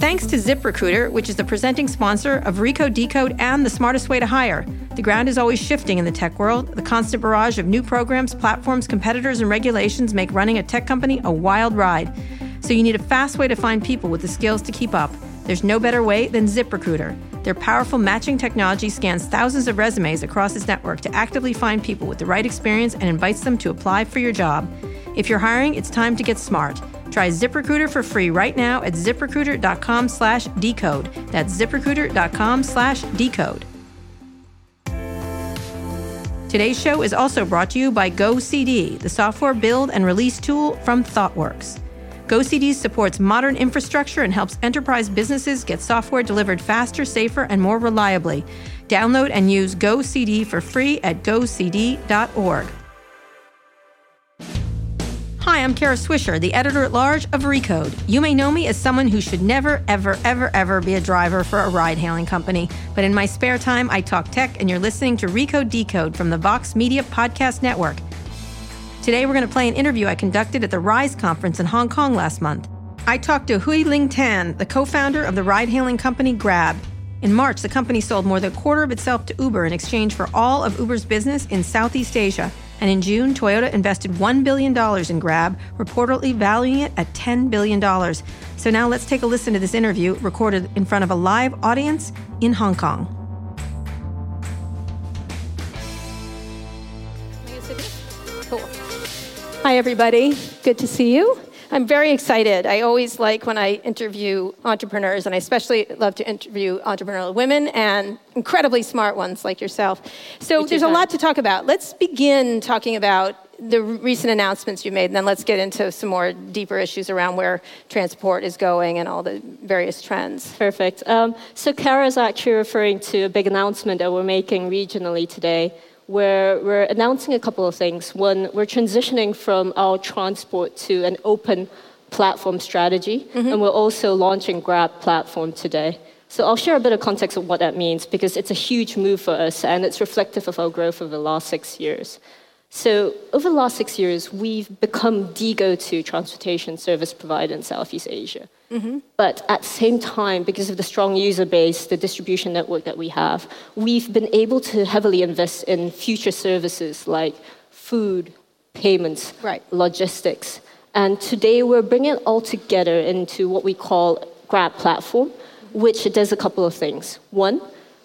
Thanks to ZipRecruiter, which is the presenting sponsor of Recode Decode and the smartest way to hire. The ground is always shifting in the tech world. The constant barrage of new programs, platforms, competitors, and regulations make running a tech company a wild ride. So you need a fast way to find people with the skills to keep up. There's no better way than ZipRecruiter. Their powerful matching technology scans thousands of resumes across its network to actively find people with the right experience and invites them to apply for your job. If you're hiring, it's time to get smart. Try ZipRecruiter for free right now at ziprecruiter.com slash decode. That's ziprecruiter.com slash decode. Today's show is also brought to you by GoCD, the software build and release tool from ThoughtWorks. GoCD supports modern infrastructure and helps enterprise businesses get software delivered faster, safer, and more reliably. Download and use GoCD for free at gocd.org. Hi, I'm Kara Swisher, the editor at large of Recode. You may know me as someone who should never, ever, ever, ever be a driver for a ride hailing company. But in my spare time, I talk tech, and you're listening to Recode Decode from the Vox Media Podcast Network. Today, we're going to play an interview I conducted at the RISE conference in Hong Kong last month. I talked to Hooi Ling Tan, the co founder of the ride hailing company Grab. In March, the company sold more than a quarter of itself to Uber in exchange for all of Uber's business in Southeast Asia. And in June, Toyota invested $1 billion in Grab, reportedly valuing it at $10 billion. So now let's take a listen to this interview recorded in front of a live audience in Hong Kong. Hi, everybody. Good to see you. I'm very excited. I always like when I interview entrepreneurs, and I especially love to interview entrepreneurial women and incredibly smart ones like yourself. So there's a lot to talk about. Let's begin talking about the recent announcements you made, and then let's get into some more deeper issues around where transport is going and all the various trends. Perfect. Um, so Kara is actually referring to a big announcement that we're making regionally today where we're announcing a couple of things. One, we're transitioning from our transport to an open platform strategy, mm-hmm. and we're also launching Grab platform today. So I'll share a bit of context of what that means because it's a huge move for us and it's reflective of our growth over the last six years. So, over the last six years, we've become the go to transportation service provider in Southeast Asia. Mm-hmm. But at the same time, because of the strong user base, the distribution network that we have, we've been able to heavily invest in future services like food, payments, right. logistics. And today, we're bringing it all together into what we call Grab Platform, which does a couple of things. One,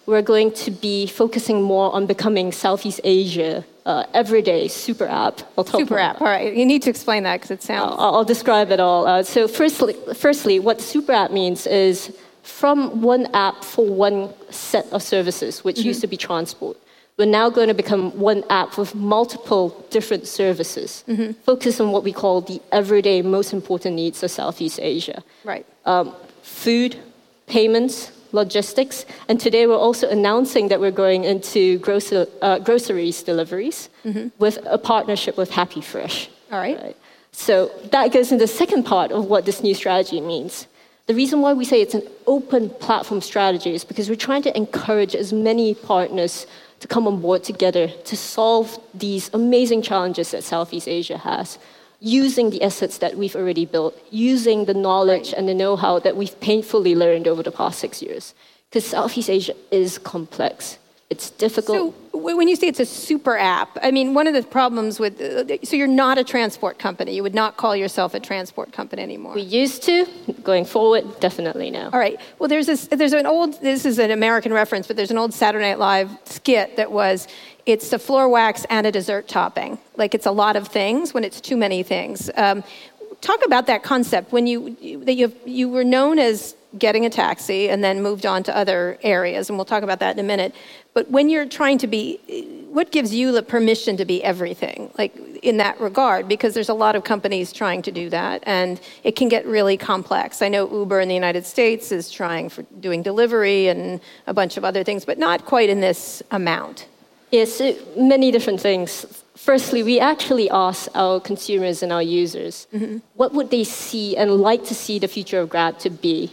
we're going to be focusing more on becoming Southeast Asia uh, everyday super app. super app. All right, you need to explain that because it sounds. I'll, I'll, describe it all. Uh, so, firstly, firstly, what super app means is from one app for one set of services, which mm-hmm. used to be transport. We're now going to become one app with multiple different services, mm-hmm. focus on what we call the everyday most important needs of Southeast Asia. Right. Um, food, payments, logistics. And today we're also announcing that we're going into grocer, uh, groceries deliveries mm-hmm. with a partnership with Happy Fresh. All right. right. So that goes into the second part of what this new strategy means. The reason why we say it's an open platform strategy is because we're trying to encourage as many partners to come on board together to solve these amazing challenges that Southeast Asia has using the assets that we've already built, using the knowledge and the know how that we've painfully learned over the past six years. Because Southeast Asia is complex. It's difficult. So, when you say it's a super app, I mean, one of the problems with, uh, so you're not a transport company. You would not call yourself a transport company anymore. We used to. Going forward, definitely no. All right. Well, there's this, there's an old, this is an American reference, but there's an old Saturday Night Live skit that was, it's a floor wax and a dessert topping. Like it's a lot of things when it's too many things. Um, talk about that concept when you that you you were known as getting a taxi and then moved on to other areas, and we'll talk about that in a minute. But when you're trying to be, what gives you the permission to be everything, like in that regard? Because there's a lot of companies trying to do that, and it can get really complex. I know Uber in the United States is trying for doing delivery and a bunch of other things, but not quite in this amount. Yes, many different things. Firstly, we actually asked our consumers and our users mm-hmm. what would they see and like to see the future of Grab to be.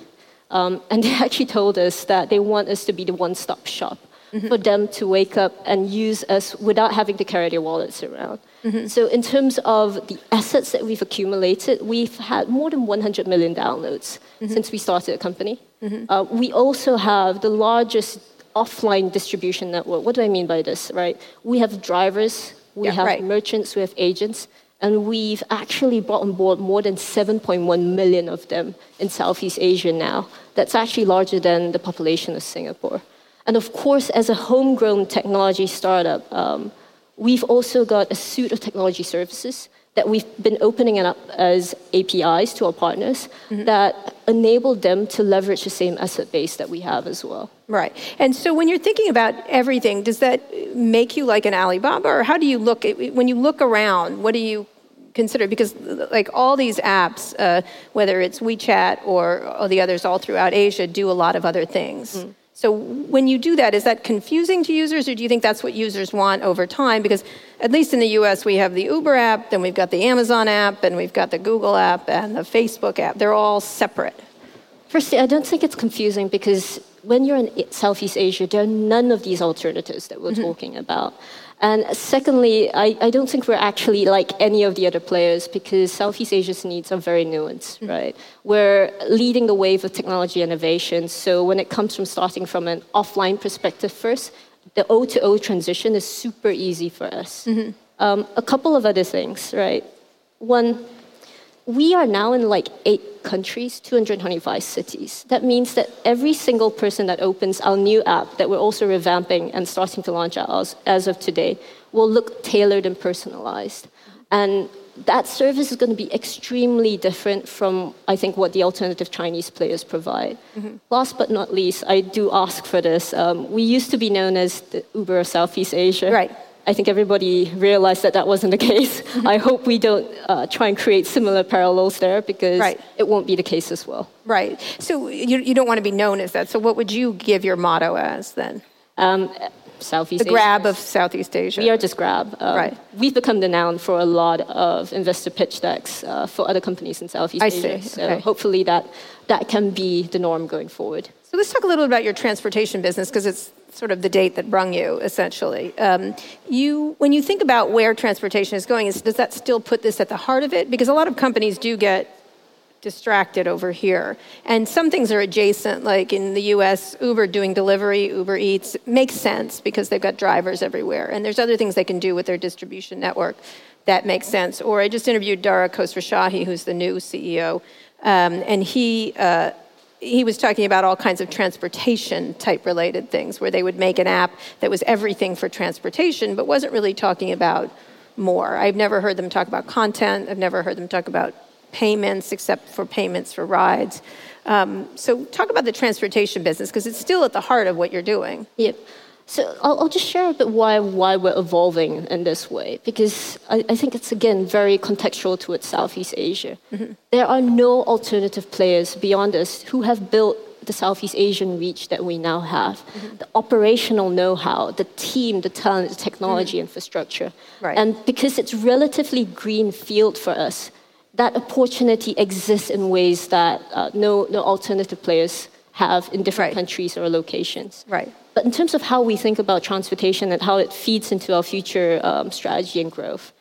Um, and they actually told us that they want us to be the one stop shop mm-hmm. for them to wake up and use us without having to carry their wallets around. Mm-hmm. So, in terms of the assets that we've accumulated, we've had more than 100 million downloads mm-hmm. since we started the company. Mm-hmm. Uh, we also have the largest offline distribution network. What do I mean by this, right? We have drivers, we yeah, have right. merchants, we have agents, and we've actually brought on board more than 7.1 million of them in Southeast Asia now. That's actually larger than the population of Singapore. And of course, as a homegrown technology startup, um, we've also got a suite of technology services that we've been opening it up as APIs to our partners mm-hmm. that enable them to leverage the same asset base that we have as well. Right. And so when you're thinking about everything, does that make you like an Alibaba or how do you look at, when you look around, what do you consider because like all these apps uh, whether it's WeChat or, or, the others all throughout Asia do a lot of other things. Mm. So when you do that, is that confusing to users, or do you think that's what users want over time? Because at least in the U.S., we have the Uber app, then we've got the Amazon app, and we've got the Google app and the Facebook app. They're all separate. Firstly, I don't think it's confusing because when you're in Southeast Asia, there are none of these alternatives that we're mm-hmm. talking about. And secondly, I, I, don't think we're actually like any of the other players because Southeast Asia's needs are very nuanced, mm-hmm. right? We're leading the wave of technology innovation. So when it comes from starting from an offline perspective first, the O2O transition is super easy for us. Mm-hmm. Um, a couple of other things, right? One, we are now in like eight countries, 225 cities. That means that every single person that opens our new app that we're also revamping and starting to launch as, as of today will look tailored and personalized. And that service is going to be extremely different from, I think, what the alternative Chinese players provide. Mm-hmm. Last but not least, I do ask for this. Um, we used to be known as the Uber of Southeast Asia. Right. I think everybody realized that that wasn't the case. Mm-hmm. I hope we don't uh, try and create similar parallels there because right. it won't be the case as well. Right. So you, you don't want to be known as that. So what would you give your motto as then? Um, Southeast the grab of Southeast Asia. We are just grab. Um, right. We've become the noun for a lot of investor pitch decks uh, for other companies in Southeast I Asia. See. So okay. hopefully that, that can be the norm going forward. So let's talk a little bit about your transportation business because it's sort of the date that brung you, essentially. Um, you, when you think about where transportation is going, is, does that still put this at the heart of it? Because a lot of companies do get distracted over here. And some things are adjacent, like in the US, Uber doing delivery, Uber Eats, makes sense because they've got drivers everywhere. And there's other things they can do with their distribution network that makes sense. Or I just interviewed Dara Khosrowshahi, who's the new CEO, um, and he uh, he was talking about all kinds of transportation type related things where they would make an app that was everything for transportation but wasn't really talking about more. I've never heard them talk about content, I've never heard them talk about payments except for payments for rides. Um, so, talk about the transportation business because it's still at the heart of what you're doing. Yep. So I'll, I'll, just share a bit why why we're evolving in this way because I, I think it's again very contextual towards Southeast Asia. Mm-hmm. There are no alternative players beyond us who have built the Southeast Asian reach that we now have, mm-hmm. the operational know-how, the team, the talent, the technology mm-hmm. infrastructure, right. and because it's relatively green field for us, that opportunity exists in ways that uh, no no alternative players have in different right. countries or locations. Right. But in terms of how we think about transportation and how it feeds into our future um, strategy and growth,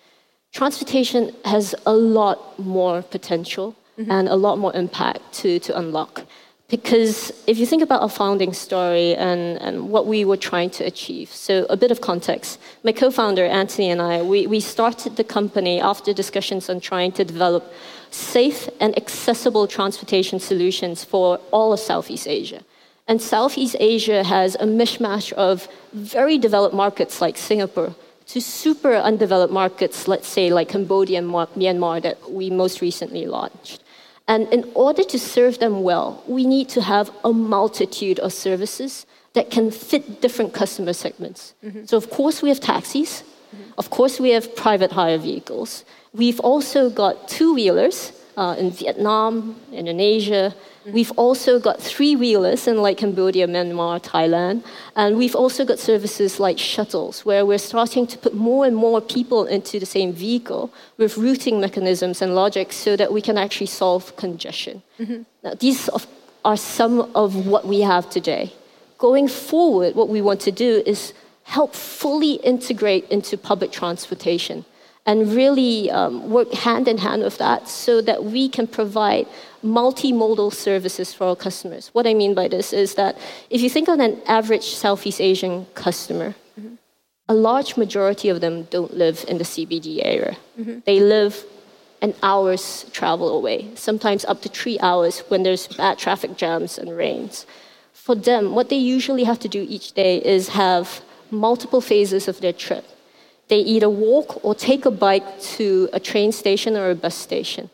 transportation has a lot more potential mm-hmm. and a lot more impact to, to unlock. Because if you think about our founding story and, and what we were trying to achieve, so a bit of context. My co founder, Anthony, and I, we, we started the company after discussions on trying to develop safe and accessible transportation solutions for all of Southeast Asia. And Southeast Asia has a mishmash of very developed markets like Singapore to super undeveloped markets, let's say like Cambodia and Myanmar, that we most recently launched. And in order to serve them well, we need to have a multitude of services that can fit different customer segments. Mm-hmm. So, of course, we have taxis. Mm-hmm. Of course, we have private hire vehicles. We've also got two wheelers uh, in Vietnam, Indonesia. Mm-hmm. We've also got three wheelers in like Cambodia, Myanmar, Thailand. And we've also got services like shuttles, where we're starting to put more and more people into the same vehicle with routing mechanisms and logic so that we can actually solve congestion. Mm-hmm. Now, these are some of what we have today Going forward, what we want to do is help fully integrate into public transportation and really um, work hand in hand with that so that we can provide multimodal services for our customers. What I mean by this is that if you think of an average Southeast Asian customer, mm-hmm. a large majority of them don't live in the CBD area. Mm-hmm. They live an hour's travel away, sometimes up to three hours when there's bad traffic jams and rains. For them, what they usually have to do each day is have multiple phases of their trip. They either walk or take a bike to a train station or a bus station.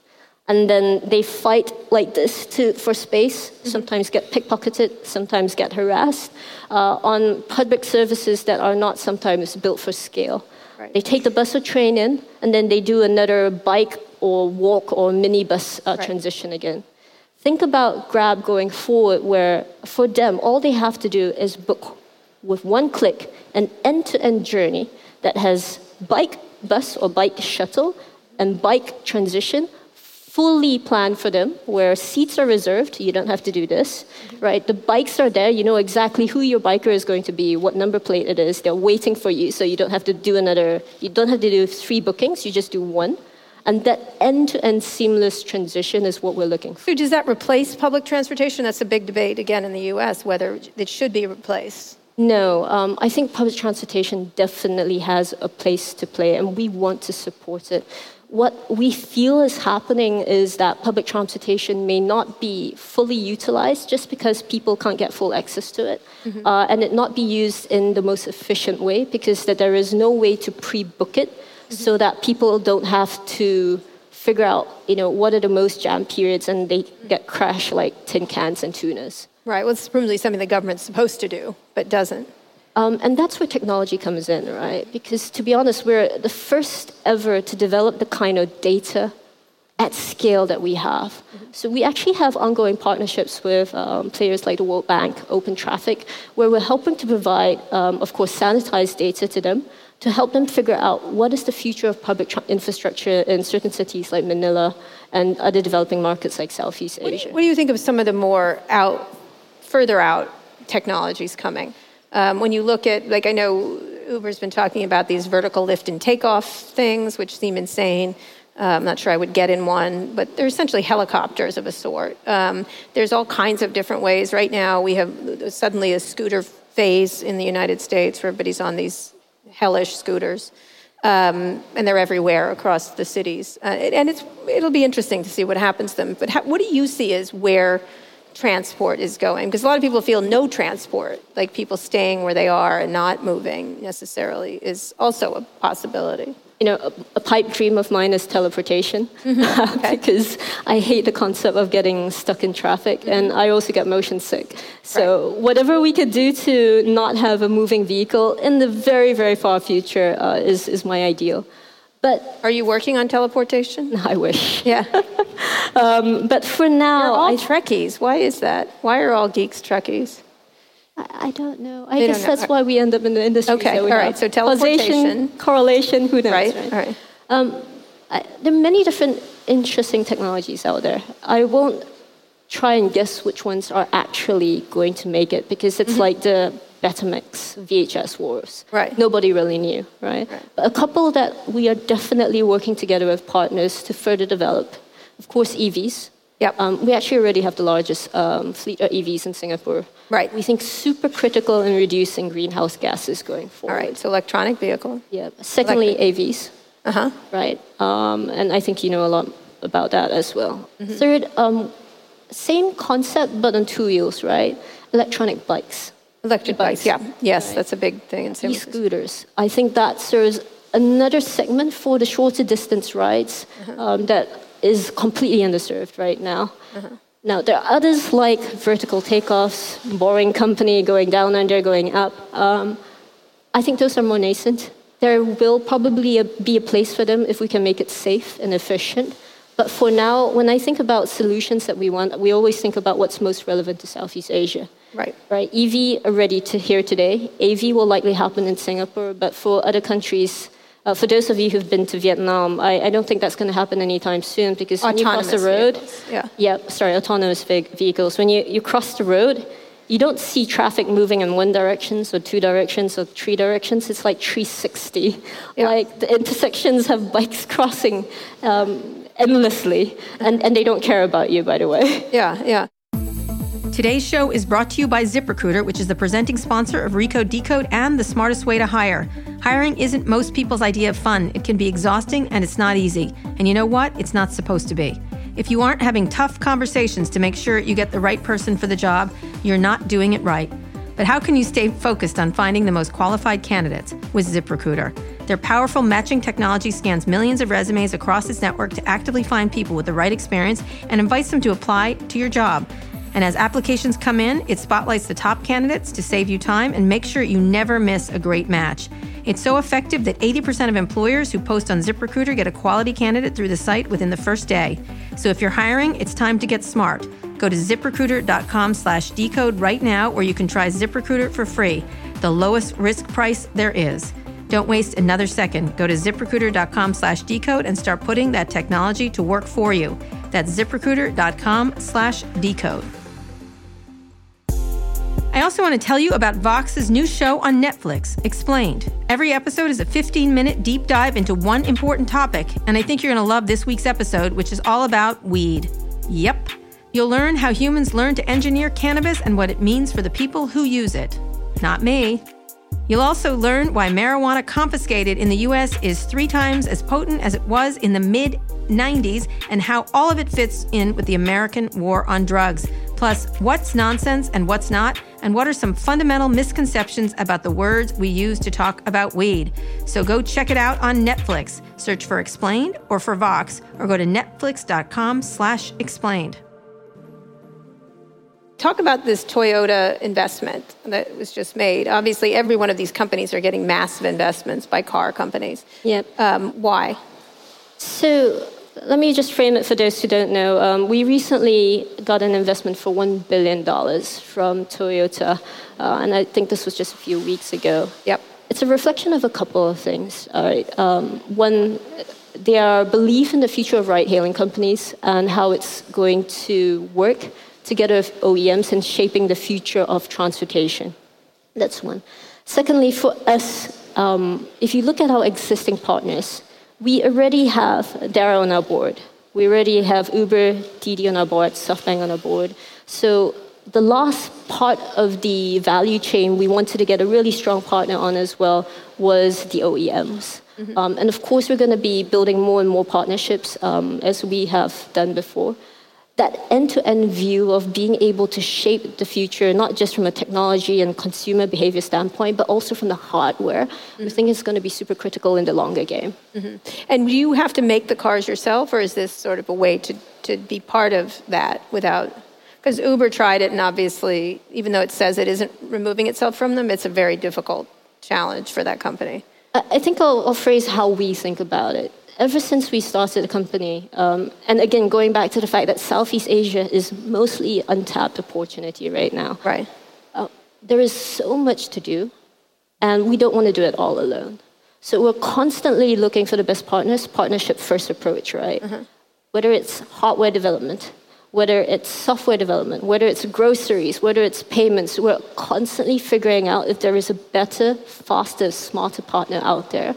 And then they fight like this to, for space, mm-hmm. sometimes get pickpocketed, sometimes get harassed uh, on public services that are not sometimes built for scale. Right. They take the bus or train in, and then they do another bike or walk or minibus uh, right. transition again. Think about Grab going forward, where for them, all they have to do is book with one click an end to end journey that has bike, bus, or bike shuttle and bike transition fully planned for them, where seats are reserved. You don't have to do this, right? The bikes are there. You know exactly who your biker is going to be, what number plate it is. They're waiting for you, so you don't have to do another. You don't have to do three bookings. You just do one. And that end to end seamless transition is what we're looking for. So, does that replace public transportation? That's a big debate again in the US whether it should be replaced. No, um, I think public transportation definitely has a place to play, and we want to support it. What we feel is happening is that public transportation may not be fully utilized just because people can't get full access to it, mm-hmm. uh, and it not be used in the most efficient way because that there is no way to pre-book it, mm-hmm. so that people don't have to figure out, you know, what are the most jam periods, and they get crashed like tin cans and tunas. Right. Well, it's presumably something the government's supposed to do, but doesn't. Um, and that's where technology comes in, right? Because to be honest, we're the first ever to develop the kind of data at scale that we have. Mm-hmm. So we actually have ongoing partnerships with um, players like the World Bank, Open Traffic, where we're helping to provide, um, of course, sanitized data to them to help them figure out what is the future of public tra- infrastructure in certain cities like Manila and other developing markets like Southeast Asia. What do, you, what do you think of some of the more out further out technologies coming. Um, when you look at, like, I know Uber's been talking about these vertical lift and takeoff things, which seem insane. Uh, I'm not sure I would get in one, but they're essentially helicopters of a sort. Um, there's all kinds of different ways. Right now, we have suddenly a scooter phase in the United States where everybody's on these hellish scooters. Um, and they're everywhere across the cities. Uh, and it's, it'll be interesting to see what happens to them. But what do you see as where transport is going because a lot of people feel no transport like people staying where they are and not moving necessarily is also a possibility you know a, a pipe dream of mine is teleportation mm-hmm. okay. because i hate the concept of getting stuck in traffic mm-hmm. and i also get motion sick so right. whatever we could do to not have a moving vehicle in the very very far future uh, is, is my ideal but are you working on teleportation? I wish. Yeah. um, but for now, You're all I, Trekkies. Why is that? Why are all geeks Trekkies? I, I don't know. I they guess that's why we end up in the industry. Okay. all right. So teleportation, Causation, correlation. Who knows? Right. right? All right. Um, I, there are many different interesting technologies out there. I won't try and guess which ones are actually going to make it because it's mm-hmm. like the Betamax, VHS wars. Right. Nobody really knew, right? right? But a couple that we are definitely working together with partners to further develop. Of course, EVs. Yep. Um, we actually already have the largest um, fleet of EVs in Singapore. Right. We think super critical in reducing greenhouse gases going forward. All right. So electronic vehicle. Yeah. Secondly, Electric. AVs. Uh huh. Right. Um, and I think you know a lot about that as well. Mm-hmm. Third, um, same concept but on two wheels, right? Electronic bikes. Electric bikes, yeah. Yes, right. that's a big thing in San E-scooters. I think that serves another segment for the shorter distance rides uh-huh. um, that is completely underserved right now. Uh-huh. Now, there are others like vertical takeoffs, boring company going down under, going up. Um, I think those are more nascent. There will probably be a place for them if we can make it safe and efficient. But for now, when I think about solutions that we want, we always think about what's most relevant to Southeast Asia. Right. Right. EV already to here today. AV will likely happen in Singapore, but for other countries, uh, for those of you who've been to Vietnam, I, I don't think that's going to happen anytime soon because autonomous when you cross the road, vehicles. yeah, yeah, sorry, autonomous vehicles. When you, you cross the road, you don't see traffic moving in one direction, or two directions, or three directions. It's like 360. Yeah. Like the intersections have bikes crossing um, endlessly, and, and they don't care about you, by the way. Yeah, yeah. Today's show is brought to you by ZipRecruiter, which is the presenting sponsor of Recode Decode and the smartest way to hire. Hiring isn't most people's idea of fun. It can be exhausting and it's not easy. And you know what? It's not supposed to be. If you aren't having tough conversations to make sure you get the right person for the job, you're not doing it right. But how can you stay focused on finding the most qualified candidates with ZipRecruiter? Their powerful matching technology scans millions of resumes across its network to actively find people with the right experience and invites them to apply to your job. And as applications come in, it spotlights the top candidates to save you time and make sure you never miss a great match. It's so effective that 80% of employers who post on ZipRecruiter get a quality candidate through the site within the first day. So if you're hiring, it's time to get smart. Go to ziprecruiter.com slash decode right now, or you can try ZipRecruiter for free, the lowest risk price there is. Don't waste another second. Go to ziprecruiter.com slash decode and start putting that technology to work for you. That's ziprecruiter.com slash decode. I also want to tell you about Vox's new show on Netflix, Explained. Every episode is a 15 minute deep dive into one important topic, and I think you're going to love this week's episode, which is all about weed. Yep. You'll learn how humans learn to engineer cannabis and what it means for the people who use it. Not me. You'll also learn why marijuana confiscated in the US is three times as potent as it was in the mid 90s and how all of it fits in with the American war on drugs. Plus, what's nonsense and what's not, and what are some fundamental misconceptions about the words we use to talk about weed. So go check it out on Netflix. Search for Explained or for Vox, or go to netflix.com slash explained. Talk about this Toyota investment that was just made. Obviously, every one of these companies are getting massive investments by car companies. Yep. Um, why? So let me just frame it for those who don't know. Um, we recently got an investment for $1 billion from Toyota, uh, and I think this was just a few weeks ago. Yep. It's a reflection of a couple of things. All right. Um, one, their belief in the future of ride hailing companies and how it's going to work together with OEMs in shaping the future of transportation. That's one. Secondly, for us, um, if you look at our existing partners, we already have Dara on our board. We already have Uber, Didi on our board, SoftBank on our board. So the last part of the value chain we wanted to get a really strong partner on as well was the OEMs. Mm-hmm. Um, and of course, we're going to be building more and more partnerships um, as we have done before that end-to-end view of being able to shape the future, not just from a technology and consumer behavior standpoint, but also from the hardware, mm-hmm. we think is going to be super critical in the longer game. Mm-hmm. And do you have to make the cars yourself, or is this sort of a way to, to be part of that without? Because Uber tried it, and obviously, even though it says it isn't removing itself from them, it's a very difficult challenge for that company. I think I'll, I'll phrase how we think about it ever since we started the company, um, and again, going back to the fact that Southeast Asia is mostly untapped opportunity right now. Right. Uh, there is so much to do, and we don't want to do it all alone. So we're constantly looking for the best partners, partnership first approach, right? Mm-hmm. Whether it's hardware development, whether it's software development, whether it's groceries, whether it's payments, we're constantly figuring out if there is a better, faster, smarter partner out there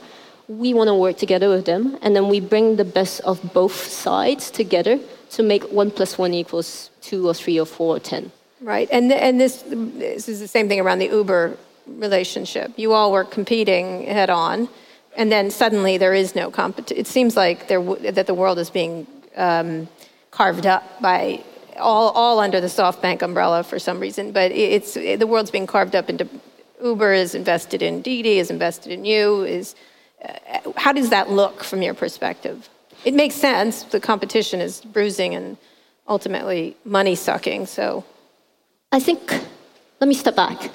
we want to work together with them, and then we bring the best of both sides together to make one plus one equals two or three or four or ten. Right, and and this this is the same thing around the Uber relationship. You all were competing head on, and then suddenly there is no competition. It seems like there that the world is being um, carved up by all all under the SoftBank umbrella for some reason. But it's the world's being carved up into Uber is invested in Didi, is invested in you, is how does that look from your perspective? It makes sense. The competition is bruising and ultimately money sucking. So, I think let me step back.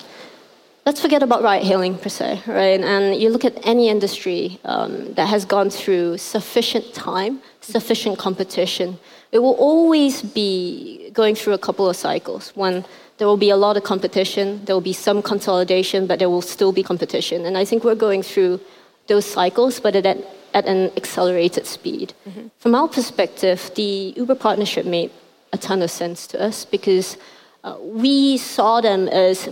Let's forget about ride hailing per se, right? And you look at any industry um, that has gone through sufficient time, sufficient competition. It will always be going through a couple of cycles. One, there will be a lot of competition. There will be some consolidation, but there will still be competition. And I think we're going through those cycles, but at, at an accelerated speed. Mm-hmm. From our perspective, the Uber partnership made a ton of sense to us because uh, we saw them as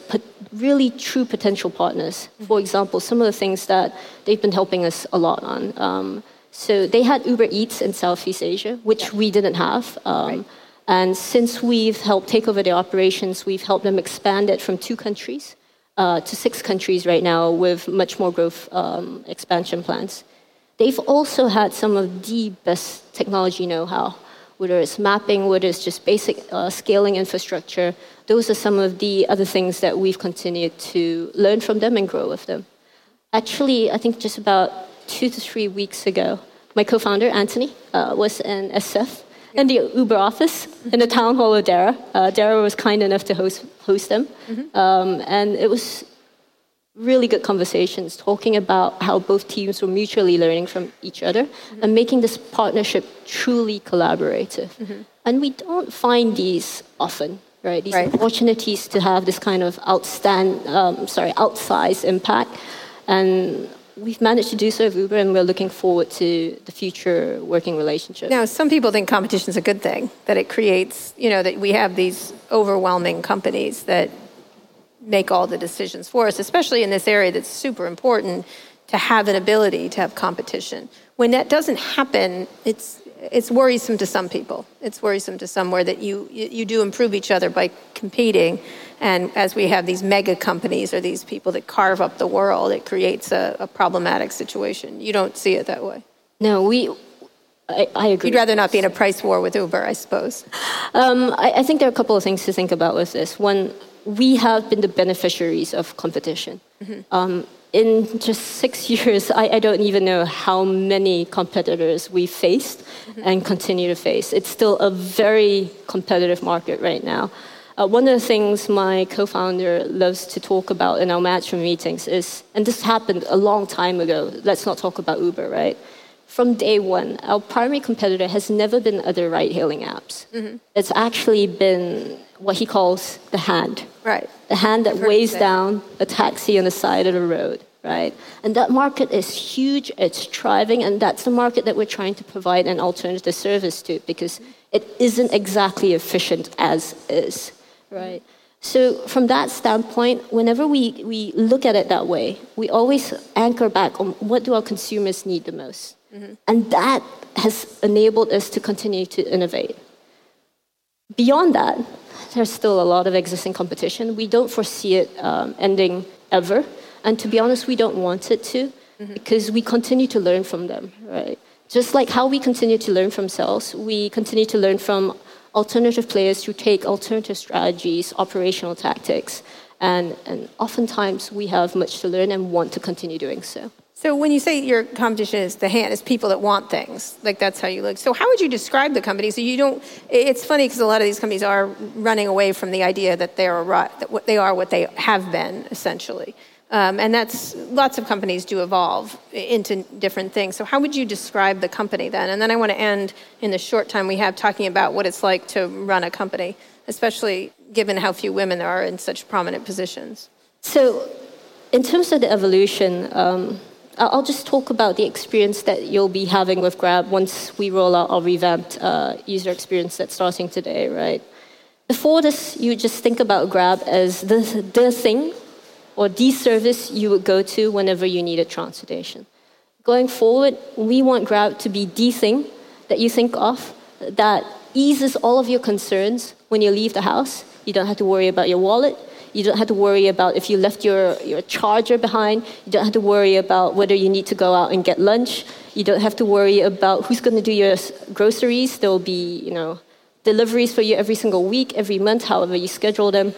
really true potential partners. For example, some of the things that they've been helping us a lot on. Um, so they had Uber Eats in Southeast Asia, which we didn't have. Um, right. And since we've helped take over the operations, we've helped them expand it from two countries uh, to six countries right now with much more growth um, expansion plans. They've also had some of the best technology know how, whether it's mapping, whether it's just basic uh, scaling infrastructure. Those are some of the other things that we've continued to learn from them and grow with them. Actually, I think just about two to three weeks ago, my co founder, Anthony, uh, was in SF in the Uber office in the town hall of Dara. Uh, Dara was kind enough to host, host them. Mm-hmm. Um, and it was really good conversations talking about how both teams were mutually learning from each other mm-hmm. and making this partnership truly collaborative. Mm-hmm. And we don't find these often, right? These right. opportunities to have this kind of outstand, um, sorry, outsized impact. And we've managed to do so with Uber, and we're looking forward to the future working relationship. Now, some people think competition is a good thing, that it creates, you know, that we have these overwhelming companies that make all the decisions for us, especially in this area that's super important to have an ability to have competition. When that doesn't happen, it's it's worrisome to some people. It's worrisome to some where that you you do improve each other by competing and as we have these mega companies or these people that carve up the world, it creates a, a problematic situation. You don't see it that way. No, we. I, I agree. You'd rather not be in a price war with Uber, I suppose. Um, I, I think there are a couple of things to think about with this. One, we have been the beneficiaries of competition. Mm-hmm. Um, in just six years, I, I, don't even know how many competitors we faced mm-hmm. and continue to face. It's still a very competitive market right now. Uh, one of the things my co-founder loves to talk about in our management meetings is, and this happened a long time ago. Let's not talk about Uber, right? From day one, our primary competitor has never been other ride-hailing apps. Mm-hmm. It's actually been what he calls the hand. Right. The hand that weighs down a taxi on the side of the road right? And that market is huge, it's thriving, and that's the market that we're trying to provide an alternative service to because it isn't exactly efficient as is. Right. So from that standpoint, whenever we, we look at it that way, we always anchor back on what do our consumers need the most. Mm-hmm. And that has enabled us to continue to innovate. Beyond that, there's still a lot of existing competition. We don't foresee it um, ending ever. And to be honest, we don't want it to mm-hmm. because we continue to learn from them, right? Just like how we continue to learn from sales, we continue to learn from alternative players who take alternative strategies, operational tactics, and, and oftentimes we have much to learn and want to continue doing so. So when you say your competition is the hand, it's people that want things. Like that's how you look. So how would you describe the company? So you don't. It's funny because a lot of these companies are running away from the idea that they are that they are what they have been essentially. Um, and that's lots of companies do evolve into different things. So, how would you describe the company then? And then I want to end in the short time we have talking about what it's like to run a company, especially given how few women there are in such prominent positions. So, in terms of the evolution, um, I'll just talk about the experience that you'll be having with Grab once we roll out our revamped uh, user experience that's starting today, right? Before this, you just think about Grab as the, the thing or the service you would go to whenever you needed transportation. Going forward, we want Grab to be the thing that you think of that eases all of your concerns when you leave the house. You don't have to worry about your wallet. You don't have to worry about if you left your, your charger behind. You don't have to worry about whether you need to go out and get lunch. You don't have to worry about who's going to do your groceries. There will be, you know, deliveries for you every single week, every month, however you schedule them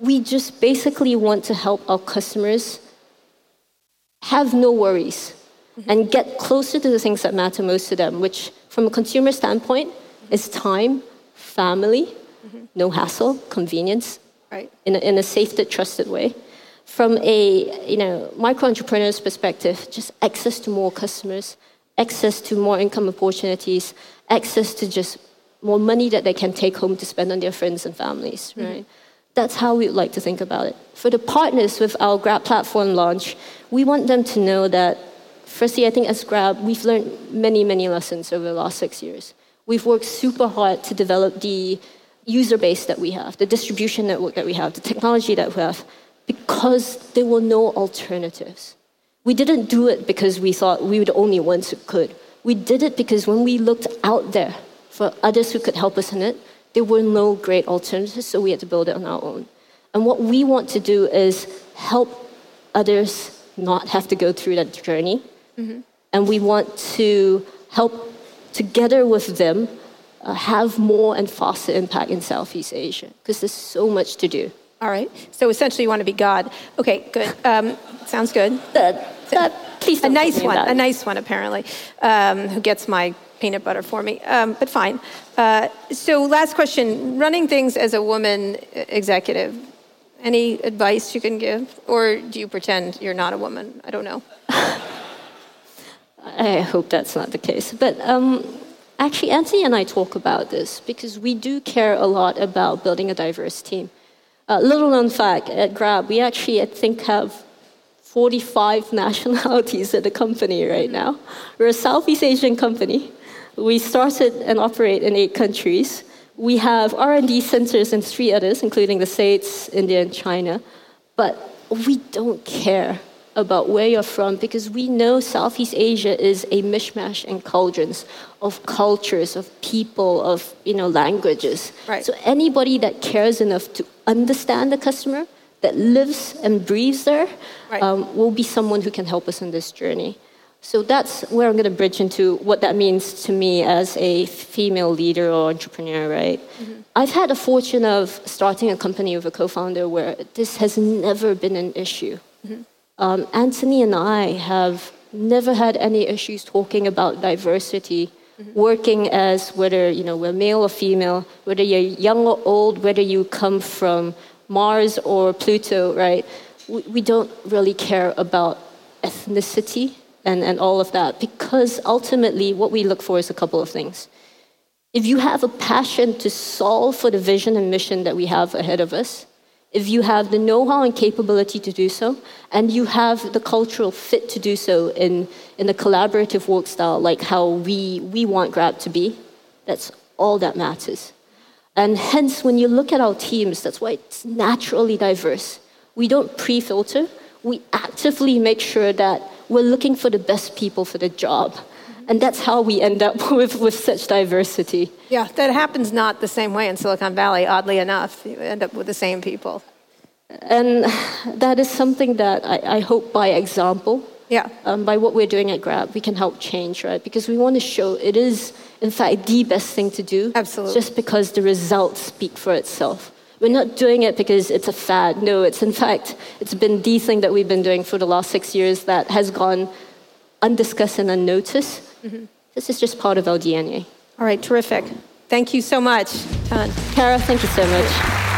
we just basically want to help our customers have no worries mm-hmm. and get closer to the things that matter most to them, which, from a consumer standpoint, is time, family, mm-hmm. no hassle, convenience, right. in, a, in a safe, trusted way. From a you know micro entrepreneur's perspective, just access to more customers, access to more income opportunities, access to just more money that they can take home to spend on their friends and families, mm-hmm. right? That's how we would like to think about it. For the partners with our Grab platform launch, we want them to know that, firstly, I think as Grab, we've learned many, many lessons over the last six years. We've worked super hard to develop the user base that we have, the distribution network that we have, the technology that we have, because there were no alternatives. We didn't do it because we thought we were the only ones who could. We did it because when we looked out there for others who could help us in it, there were no great alternatives, so we had to build it on our own. And what we want to do is help others not have to go through that journey. Mm-hmm. And we want to help together with them uh, have more and faster impact in Southeast Asia because there's so much to do. All right. So essentially, you want to be God. Okay, good. Um, sounds good. That, that, please a nice one. A nice one, apparently. Um, who gets my peanut butter for me? Um, but fine. Uh, so, last question: Running things as a woman executive. Any advice you can give, or do you pretend you're not a woman? I don't know. I hope that's not the case. But um, actually, Anthony and I talk about this because we do care a lot about building a diverse team. Uh, little known fact at Grab, we actually, I think, have 45 nationalities at the company right now. We're a Southeast Asian company. We started and operate in eight countries. We have R&D centers in three others, including the States, India, and China. But we don't care about where you're from because we know Southeast Asia is a mishmash and cauldrons of cultures, of people, of you know languages. Right. So anybody that cares enough to understand the customer, that lives and breathes there, right. um, will be someone who can help us in this journey. So that's where I'm going to bridge into what that means to me as a female leader or entrepreneur, right? Mm-hmm. I've had the fortune of starting a company with a co founder where this has never been an issue. Mm-hmm. Um, Anthony and I have never had any issues talking about diversity, mm-hmm. working as whether you know we're male or female, whether you're young or old, whether you come from Mars or Pluto, right? We, we don't really care about ethnicity and, and all of that because ultimately what we look for is a couple of things. If you have a passion to solve for the vision and mission that we have ahead of us, if you have the know how and capability to do so, and you have the cultural fit to do so in, in a collaborative work style like how we, we want Grab to be, that's all that matters. And hence, when you look at our teams, that's why it's naturally diverse. We don't pre filter, we actively make sure that we're looking for the best people for the job. And that's how we end up with, with such diversity. Yeah, that happens not the same way in Silicon Valley, oddly enough. You end up with the same people. And that is something that I, I hope by example, yeah. Um, by what we're doing at Grab, we can help change, right? Because we want to show it is, in fact, the best thing to do. Absolutely. Just because the results speak for itself. We're not doing it because it's a fad. No, it's in fact, it's been the thing that we've been doing for the last six years that has gone undiscussed and unnoticed. Mm-hmm. This is just part of our DNA. All right, terrific. Thank you so much, Tan. Kara, thank you so much.